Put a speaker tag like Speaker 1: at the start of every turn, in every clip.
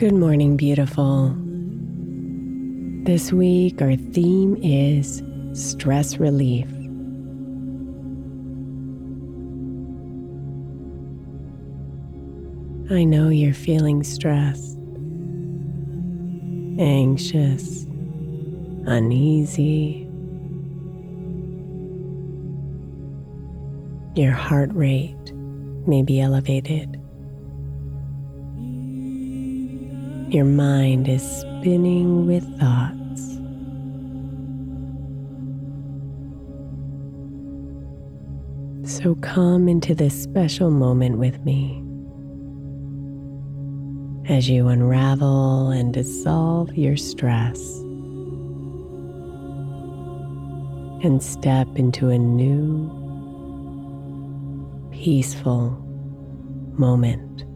Speaker 1: Good morning, beautiful. This week, our theme is stress relief. I know you're feeling stressed, anxious, uneasy. Your heart rate may be elevated. Your mind is spinning with thoughts. So come into this special moment with me as you unravel and dissolve your stress and step into a new, peaceful moment.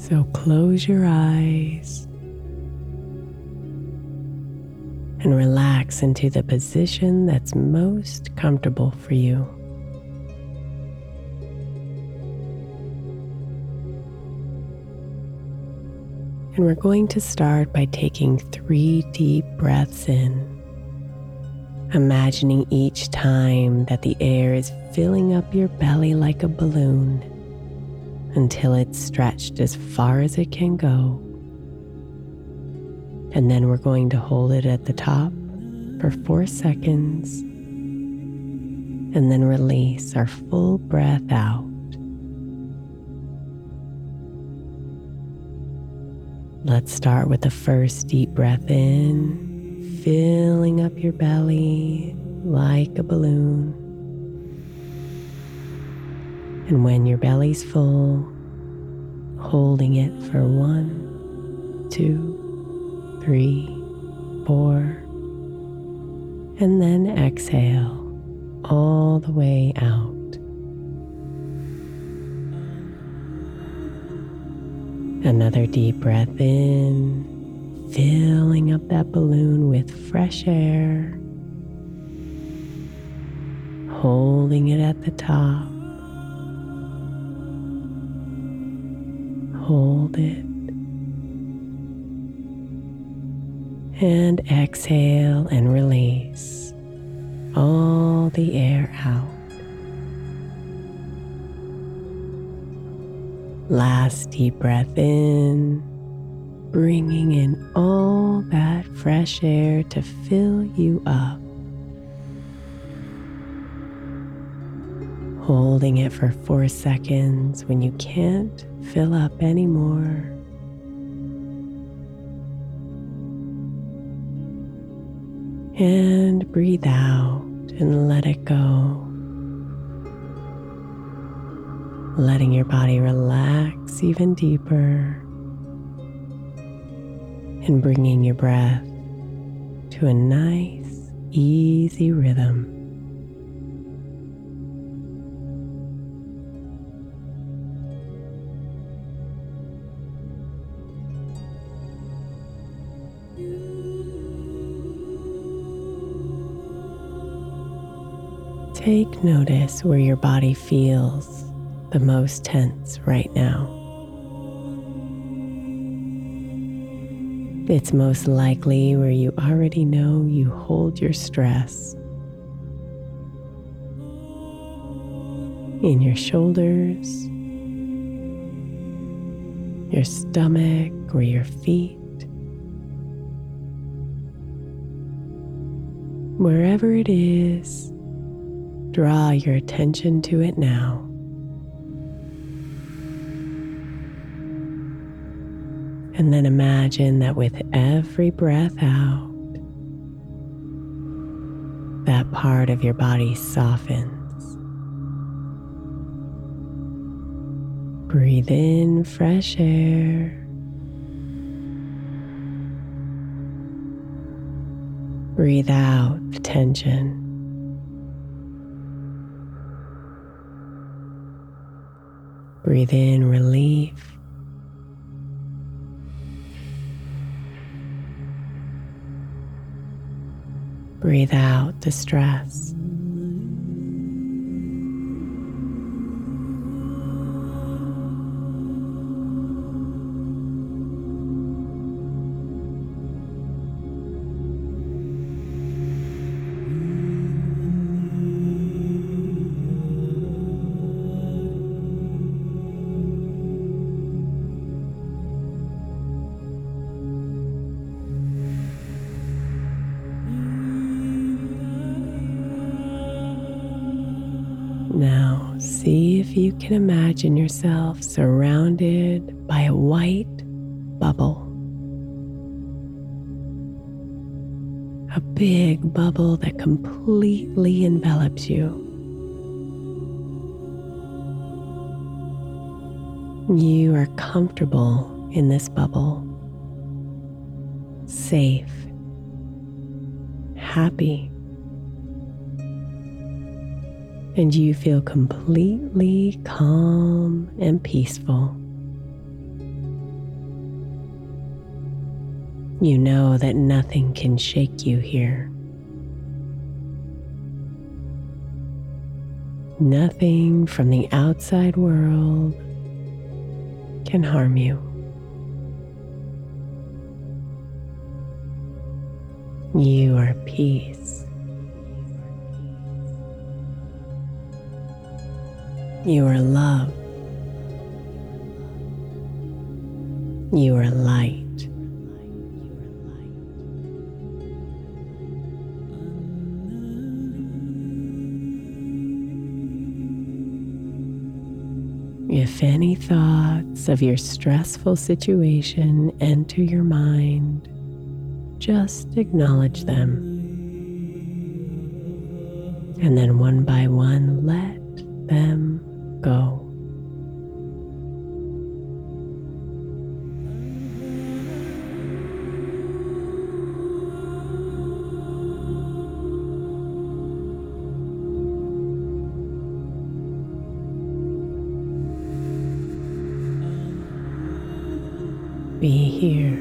Speaker 1: So close your eyes and relax into the position that's most comfortable for you. And we're going to start by taking three deep breaths in, imagining each time that the air is filling up your belly like a balloon until it's stretched as far as it can go. And then we're going to hold it at the top for four seconds and then release our full breath out. Let's start with the first deep breath in, filling up your belly like a balloon. And when your belly's full, holding it for one, two, three, four, and then exhale all the way out. Another deep breath in, filling up that balloon with fresh air, holding it at the top hold it. And exhale and release all the air out. Last deep breath in, bringing in all that fresh air to fill you up. Holding it for four seconds when you can't fill up anymore. And breathe out and let it go. Letting your body relax even deeper and bringing your breath to a nice, easy rhythm. Take notice where your body feels the most tense right now. It's most likely where you already know you hold your stress. In your shoulders, your stomach, or your feet. Wherever it is, Draw your attention to it now. And then imagine that with every breath out, that part of your body softens. Breathe in fresh air. Breathe out the tension. Breathe in relief. Breathe out distress. Now, see if you can imagine yourself surrounded by a white bubble. A big bubble that completely envelops you. You are comfortable in this bubble, safe, happy and you feel completely calm and peaceful. You know that nothing can shake you here. Nothing from the outside world can harm you. You are peace. You are love. You are light. If any thoughts of your stressful situation enter your mind, just acknowledge them. And then one by one, let them go. Be here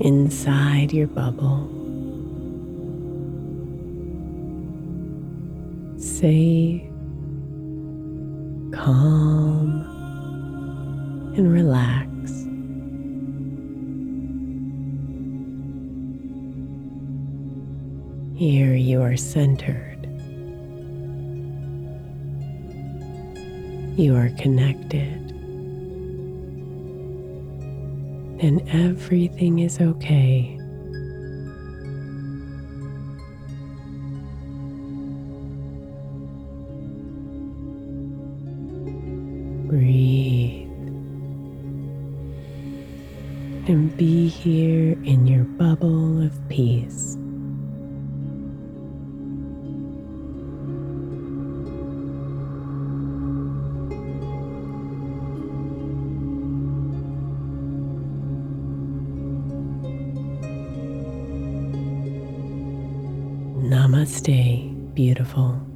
Speaker 1: inside your bubble. Safe calm and relaxed. Here you are centered. You are connected. And everything is okay. Namaste, beautiful.